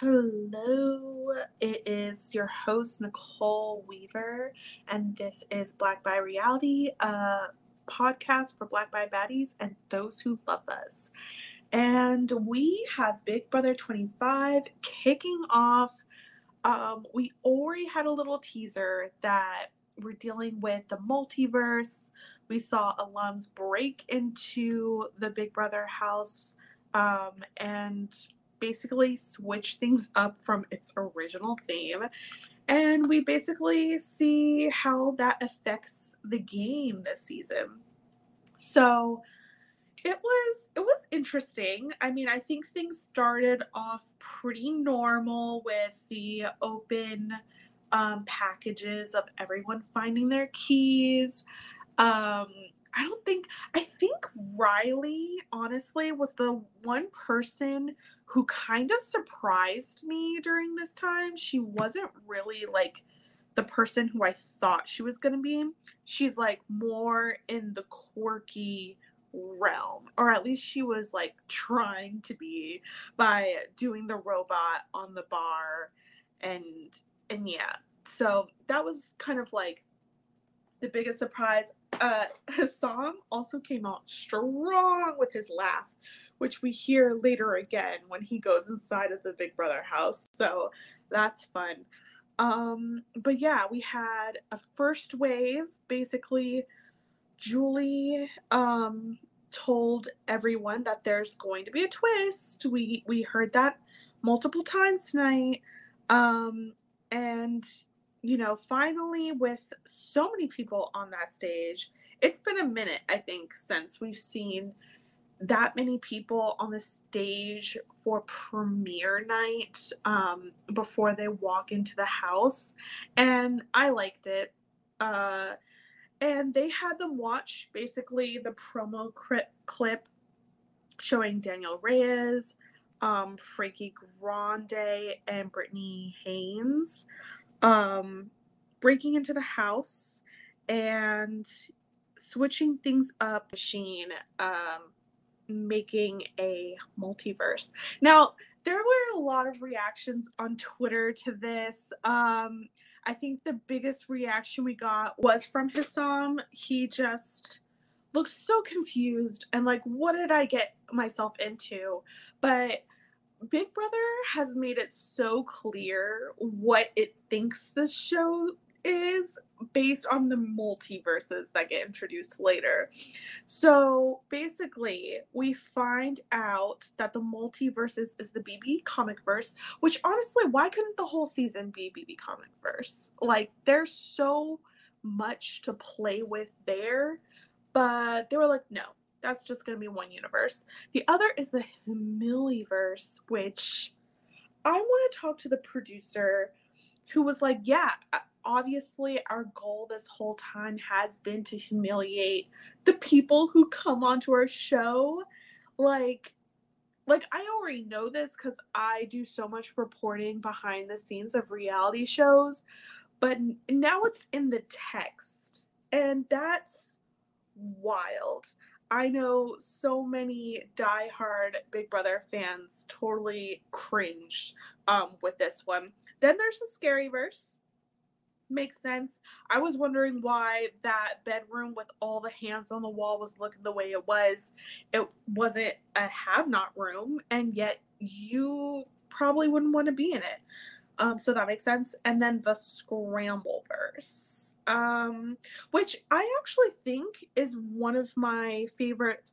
Hello, it is your host Nicole Weaver, and this is Black Bi Reality, a podcast for Black Bi Baddies and those who love us. And we have Big Brother 25 kicking off. Um, we already had a little teaser that we're dealing with the multiverse. We saw alums break into the Big Brother house um, and basically switch things up from its original theme. And we basically see how that affects the game this season. So it was it was interesting. I mean, I think things started off pretty normal with the open um, packages of everyone finding their keys. Um, I don't think I think Riley honestly was the one person who kind of surprised me during this time. She wasn't really like the person who I thought she was going to be. She's like more in the quirky realm, or at least she was like trying to be by doing the robot on the bar and and yeah. So that was kind of like the biggest surprise. Uh Hassan also came out strong with his laugh, which we hear later again when he goes inside of the Big Brother house. So that's fun. Um, but yeah, we had a first wave. Basically, Julie um, told everyone that there's going to be a twist. We we heard that multiple times tonight. Um, and you know, finally, with so many people on that stage, it's been a minute, I think, since we've seen that many people on the stage for premiere night um, before they walk into the house. And I liked it. Uh, and they had them watch basically the promo clip showing Danielle Reyes, um, Frankie Grande, and Brittany Haynes um, breaking into the house and switching things up machine um, making a multiverse. Now, there were a lot of reactions on Twitter to this. Um, I think the biggest reaction we got was from Hisam. He just looked so confused and like, what did I get myself into? But Big Brother has made it so clear what it thinks this show is based on the multiverses that get introduced later. So basically, we find out that the multiverses is the BB comic verse, which honestly, why couldn't the whole season be BB comic verse? Like, there's so much to play with there, but they were like, no, that's just going to be one universe. The other is the Humiliverse, which I want to talk to the producer who was like, yeah, uh, obviously our goal this whole time has been to humiliate the people who come onto our show like like i already know this because i do so much reporting behind the scenes of reality shows but now it's in the text and that's wild i know so many diehard big brother fans totally cringed um, with this one then there's the scary verse makes sense. I was wondering why that bedroom with all the hands on the wall was looking the way it was. It wasn't a have not room, and yet you probably wouldn't want to be in it. Um, so that makes sense. And then the scramble verse, um, which I actually think is one of my favorite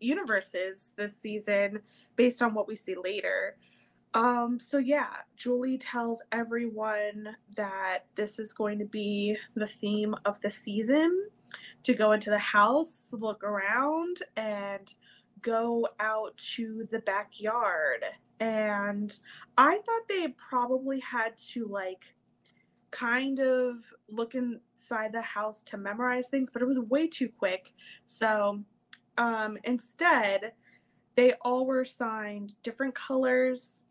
universes this season based on what we see later. Um, so yeah, Julie tells everyone that this is going to be the theme of the season to go into the house, look around, and go out to the backyard. And I thought they probably had to like kind of look inside the house to memorize things, but it was way too quick. So um, instead, they all were signed different colors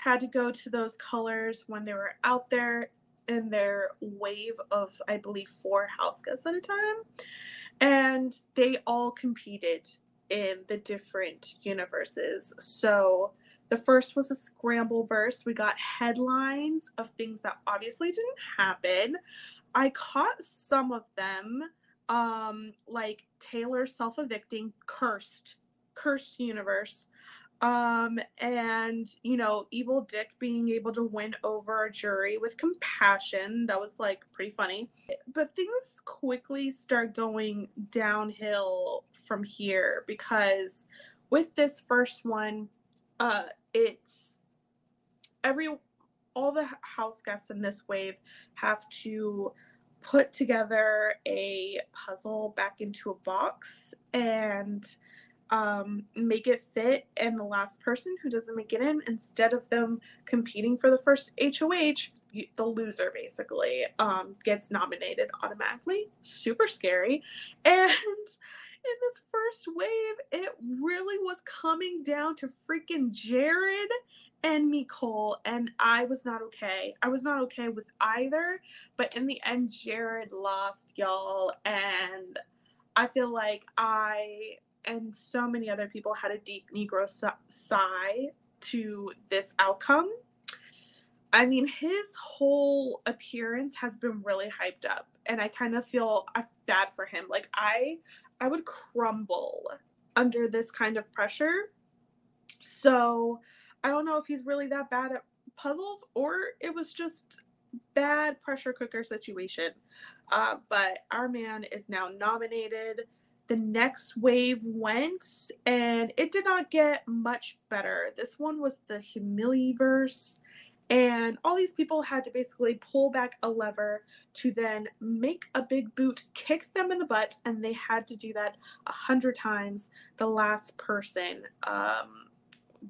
had to go to those colors when they were out there in their wave of, I believe, four house guests at a time. And they all competed in the different universes. So The first was a scramble verse. We got headlines of things that obviously didn't happen. I caught some of them, um, like Taylor self evicting, cursed, cursed universe. Um, and you know, evil Dick being able to win over a jury with compassion. That was like pretty funny. But things quickly start going downhill from here because with this first one, uh, it's every all the house guests in this wave have to put together a puzzle back into a box and um, make it fit and the last person who doesn't make it in instead of them competing for the first hoh the loser basically um, gets nominated automatically. Super scary. And in this first wave it really was coming down to freaking jared and Nicole, and I was not okay. I was not okay with either, but in the end, Jared lost, y'all, and I feel like I and so many other people had a deep Negro sigh to this outcome. I mean, his whole appearance has been really hyped up, and I kind of feel bad for him. Like I, I would crumble under this kind of pressure. So I don't know if he's really that bad at puzzles or it was just bad pressure cooker situation. Uh, but our man is now nominated the next wave went and it did not get much better. This one was the Humiliverse, and all these people had to basically pull back a lever to then make a big boot kick them in the butt, and they had to do that a hundred times. The last person um,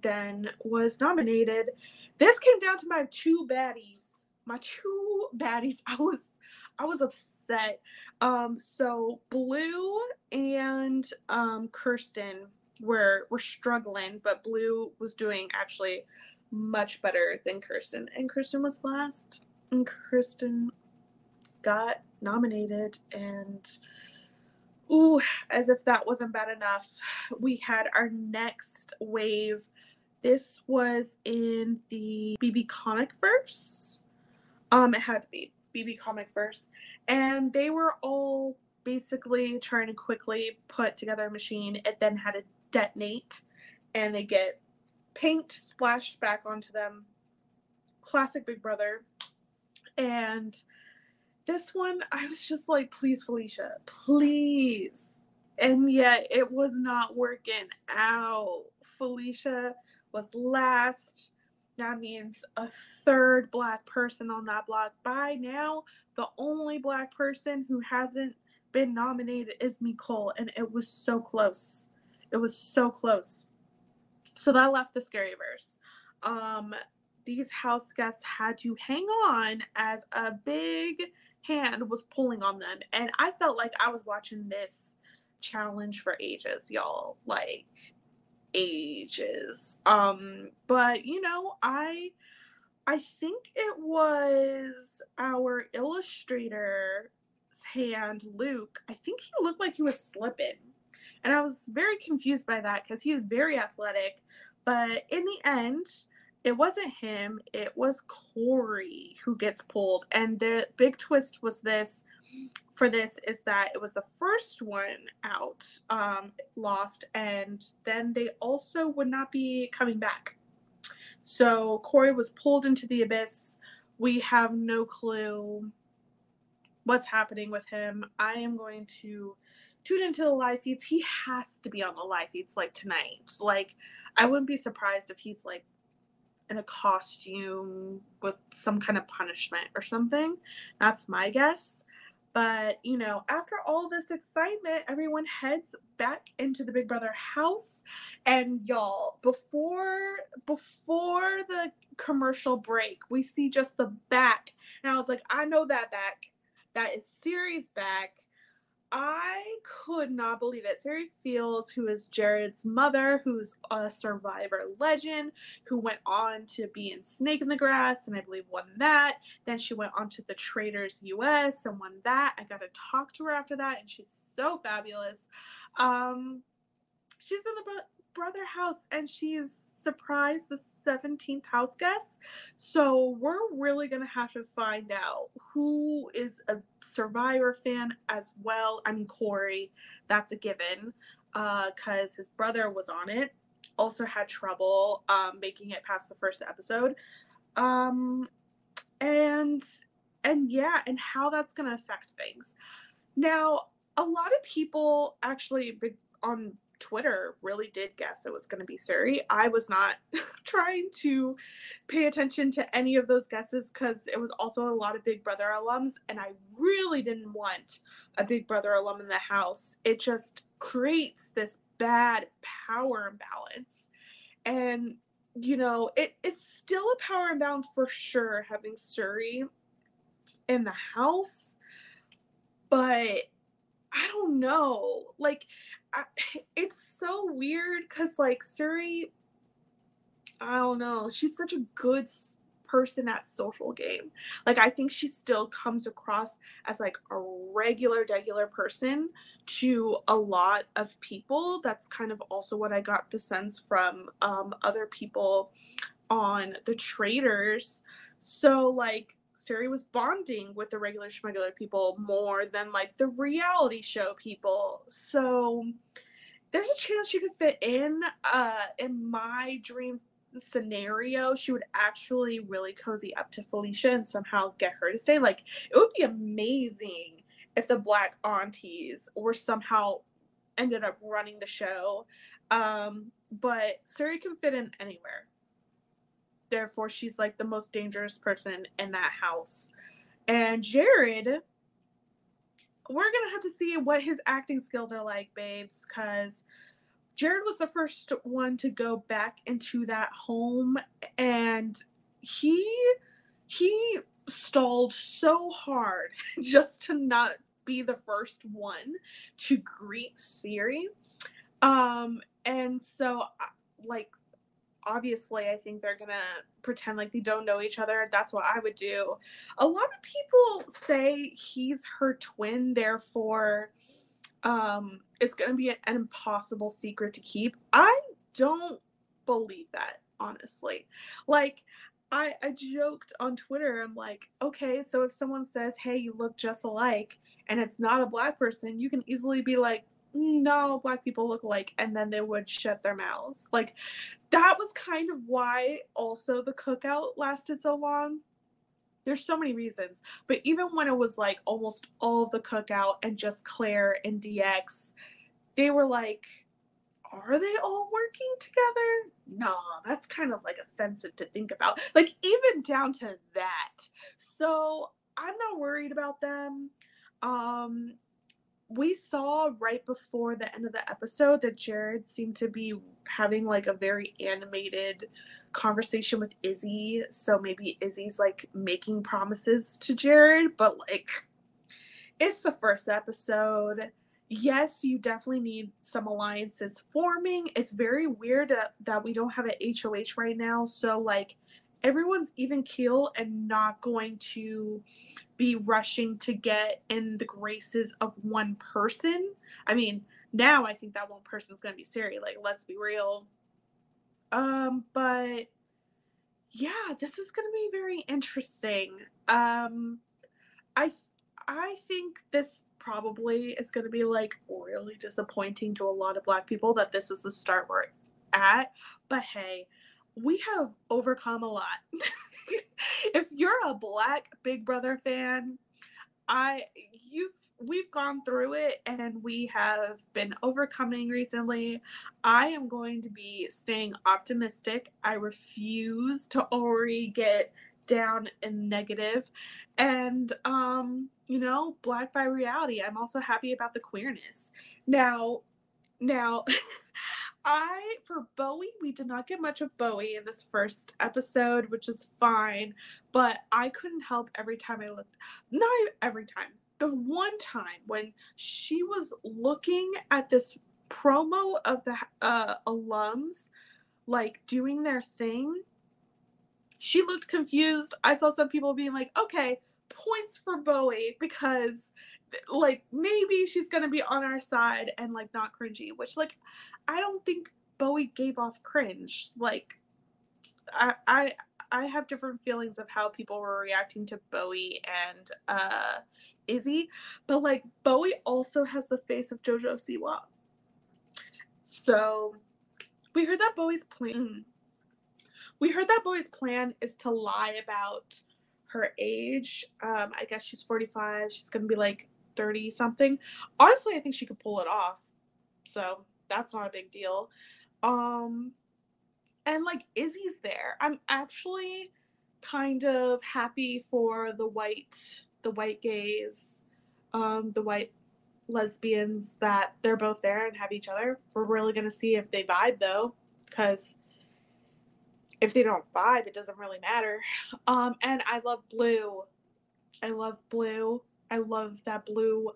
then was nominated. This came down to my two baddies. My two baddies. I was I was upset. Um, so Blue and um, Kirsten were were struggling, but Blue was doing actually much better than Kirsten, and Kirsten was last, and Kirsten got nominated, and ooh, as if that wasn't bad enough, we had our next wave. This was in the BB comic verse. Um, it had to be BB comic verse, and they were all basically trying to quickly put together a machine. It then had to detonate, and they get paint splashed back onto them. Classic Big Brother. And this one, I was just like, please, Felicia, please. And yet it was not working out. Felicia was last. That means a third black person on that block. By now, the only black person who hasn't been nominated is Nicole, and it was so close. It was so close. So that left the Scaryverse. Um, these house guests had to hang on as a big hand was pulling on them, and I felt like I was watching this challenge for ages, y'all. Like ages. Um, but you know, I I think it was our illustrator's hand, Luke, I think he looked like he was slipping. And I was very confused by that because he's very athletic. But in the end, it wasn't him, it was Cory who gets pulled. And the big twist was this for this is that it was the first one out um, lost, and then they also would not be coming back. So Cory was pulled into the abyss. We have no clue what's happening with him. I am going to tune into the live feeds. He has to be on the live feeds like tonight. Like, I wouldn't be surprised if he's like in a costume with some kind of punishment or something. That's my guess. But, you know, after all this excitement, everyone heads back into the Big Brother house. And y'all, before before the commercial break, we see just the back. And I was like, I know that back that is Cirie's back. I could not believe it. Cirie Fields, who is Jared's mother, who's a survivor legend, who went on to be in Snake in the Grass and I believe won that. Then she went on to the Traitors US and won that. I got to talk to her after that, and she's so fabulous. Um, she's in the brother house and she's surprised the 17th house guest. So we're really going to have to find out who is a Survivor fan as well. I mean, Cory, that's a given because uh, his brother was on it. Also had trouble um, making it past the first episode. Um, and and yeah, and how that's going to affect things. Now, a lot of people actually on Twitter really did guess it was going to be Cirie. I was not trying to pay attention to any of those guesses because it was also a lot of Big Brother alums, and I really didn't want a Big Brother alum in the house. It just creates this bad power imbalance. And, you know, it, it's still a power imbalance for sure having Cirie in the house, but I don't know. Like, I, it's so weird because, like, Cirie, I don't know. She's such a good person at social game. Like, I think she still comes across as like a regular, regular person to a lot of people. That's kind of also what I got the sense from um, other people on the Traitors. So, like, Cirie was bonding with the regular schmegular people more than like the reality show people. So there's a chance she could fit in. Uh, in my dream scenario, she would actually really cozy up to Felicia and somehow get her to stay. Like it would be amazing if the Black Aunties were somehow ended up running the show. Um, but Cirie can fit in anywhere therefore she's like the most dangerous person in that house. And Jared, we're gonna have to see what his acting skills are like, babes, because Jared was the first one to go back into that home and he he stalled so hard just to not be the first one to greet Cirie. Um and so like obviously I think they're gonna pretend like they don't know each other. That's what I would do. A lot of people say he's her twin, therefore um it's gonna be an, impossible secret to keep. I don't believe that, honestly. Like I, I joked on Twitter, I'm like, okay, so if someone says, hey, you look just alike, and it's not a black person, you can easily be like, no, black people look alike, and then they would shut their mouths. Like that was kind of why also the cookout lasted so long. There's so many reasons, but even when it was like almost all the cookout and just claire and DX, they were like, are they all working together? Nah, that's kind of like offensive to think about. Like, even down to that. So I'm not worried about them. Um, we saw right before the end of the episode that Jared seemed to be having like a very animated conversation with Izzy. So maybe Izzy's like making promises to Jared, but like it's the first episode. Yes, you definitely need some alliances forming. It's very weird that, that we don't have an HOH right now. So like everyone's even keel and not going to be rushing to get in the graces of one person. I mean, now I think that one person is going to be Cirie. Like, let's be real. Um, but yeah, this is going to be very interesting. Um, I I think this probably is going to be like really disappointing to a lot of black people that this is the start we're at. But hey, we have overcome a lot. if you're a black Big Brother fan, I you we've gone through it and we have been overcoming recently. I am going to be staying optimistic. I refuse to already get down and negative. And um, you know, black bi reality. I'm also happy about the queerness. Now, now I for Bowie, we did not get much of Bowie in this first episode, which is fine. But I couldn't help every time I looked. Not every time. The one time when she was looking at this promo of the uh, alums, like doing their thing, she looked confused. I saw some people being like, "Okay, points for Bowie because like maybe she's gonna be on our side and like not cringy which like i don't think Bowie gave off cringe. Like I I I have different feelings of how people were reacting to Bowie and uh Izzy, but like Bowie also has the face of Jojo Siwa. So we heard that Bowie's plan we heard that Bowie's plan is to lie about her age. Um, I guess she's 45. She's gonna be like 30 something. Honestly, I think she could pull it off. So that's not a big deal. Um, and like Izzy's there. I'm actually kind of happy for the white the white gays, um, the white lesbians that they're both there and have each other. We're really gonna see if they vibe though, because if they don't vibe, it doesn't really matter. Um, and I love blue. I love blue. I love that blue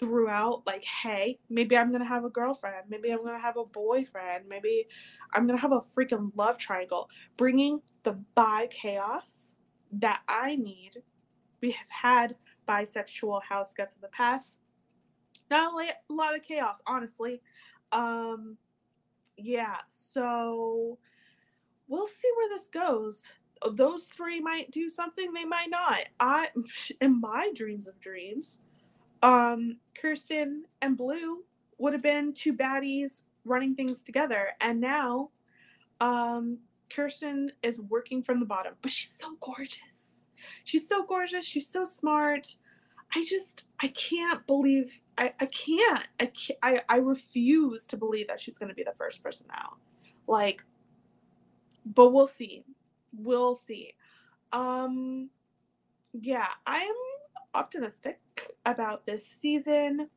throughout. Like, hey, maybe I'm gonna have a girlfriend. Maybe I'm gonna have a boyfriend. Maybe I'm gonna have a freaking love triangle. Bringing the bi chaos that I need. We have had bisexual house guests in the past. Not only a lot of chaos, honestly. Um, yeah, so we'll see where this goes. Those three might do something, they might not. I, in my dreams of dreams, um, Kirsten and Blue would have been two baddies running things together, and now, um, Kirsten is working from the bottom, but she's so gorgeous. She's so gorgeous. She's so smart. I just I can't believe I, I can't I can't, I I refuse to believe that she's gonna be the first person out. Like but we'll see. We'll see. Um yeah, I'm optimistic about this season.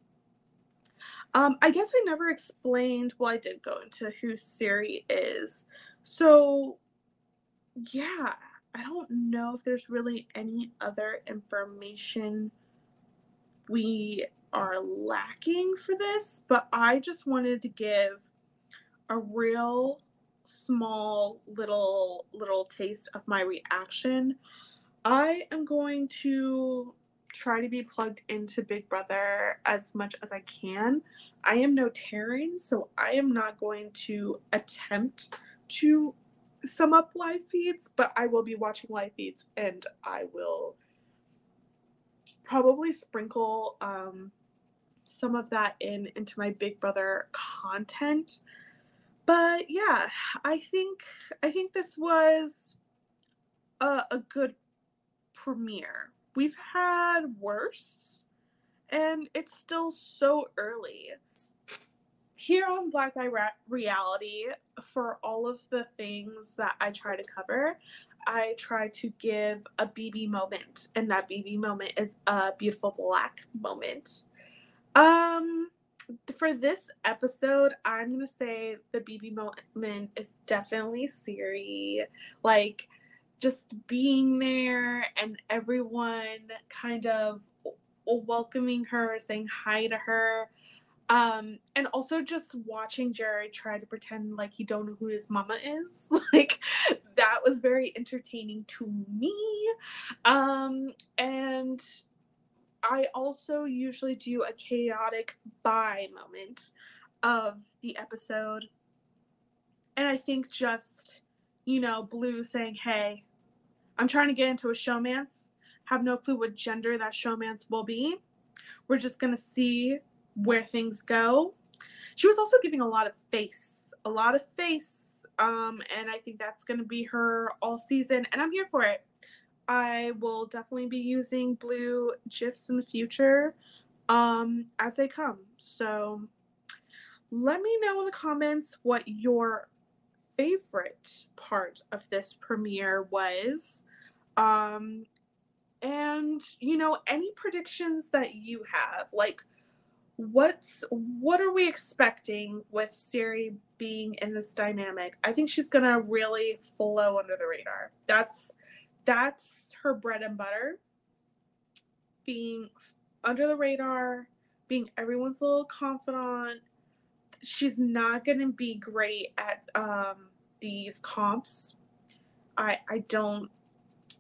Um, I guess I never explained. Well, I did go into who Cirie is. So, yeah, I don't know if there's really any other information we are lacking for this, but I just wanted to give a real small little little taste of my reaction. I am going to try to be plugged into Big Brother as much as I can. I am no Taryn, so I am not going to attempt to sum up live feeds, but I will be watching live feeds and I will probably sprinkle um, some of that in into my Big Brother content but yeah, I think I think this was a, a good premiere. We've had worse, and it's still so early. Here on Black Bi Reality, for all of the things that I try to cover, I try to give a BB moment, and that BB moment is a beautiful black moment. Um, for this episode, I'm gonna say the BB moment is definitely Cirie. Like, just being there and everyone kind of welcoming her, saying hi to her. Um, and also just watching Jared try to pretend like he don't know who his mama is. like that was very entertaining to me. Um, and I also usually do a chaotic bi moment of the episode. And I think just, you know, Blue saying, hey, I'm trying to get into a showmance, have no clue what gender that showmance will be. We're just to see where things go. She was also giving a lot of face, a lot of face. Um, and I think that's to be her all season. And I'm here for it. I will definitely be using blue GIFs in the future um, as they come. So let me know in the comments what your favorite part of this premiere was. Um, and you know any predictions that you have like what's what are we expecting with Cirie being in this dynamic? I think she's gonna really flow under the radar. That's that's her bread and butter. Being under the radar, being everyone's little confidant. She's not going to be great at um, these comps. I I don't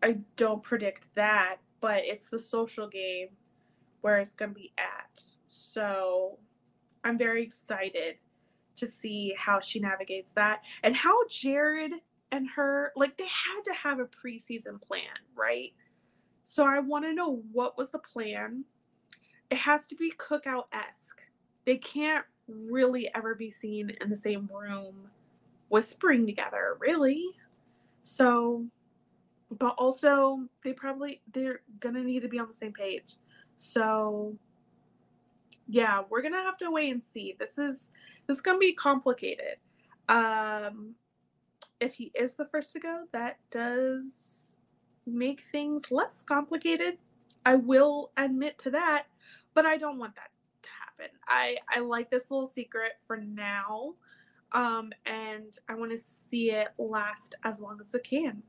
I don't predict that, but it's the social game where it's going to be at. So I'm very excited to see how she navigates that and how Jared and her like they had to have a preseason plan, right? So I want to know what was the plan. It has to be cookout esque. They can't really ever be seen in the same room whispering together, really. So, but also they probably they're gonna need to be on the same page. So, yeah, we're gonna have to wait and see. This is this is gonna be complicated. Um, if he is the first to go, that does make things less complicated. I will admit to that, but I don't want that happen. I I like this little secret for now. Um, and I want to see it last as long as it can.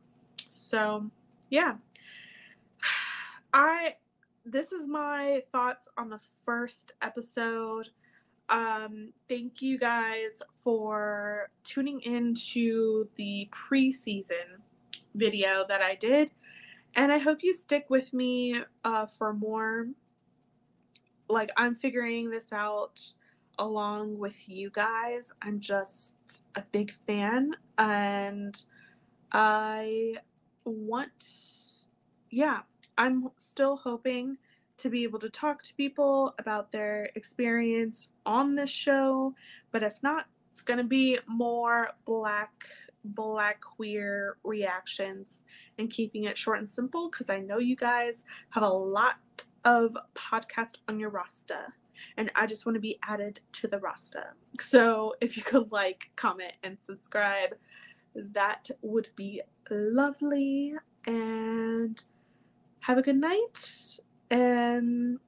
So, yeah. I this is my thoughts on the first episode. Um, thank you guys for tuning in to the preseason video that I did. And I hope you stick with me uh, for more. Like, I'm figuring this out along with you guys. I'm just a big fan. And I want, yeah, I'm still hoping to be able to talk to people about their experience on this show. But if not, it's going to be more black black queer reactions and keeping it short and simple because I know you guys have a lot of podcast on your roster and I just want to be added to the roster. So if you could like, comment, and subscribe, that would be lovely. And have a good night and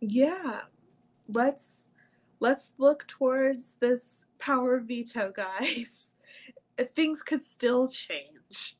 yeah let's let's look towards this power veto guys things could still change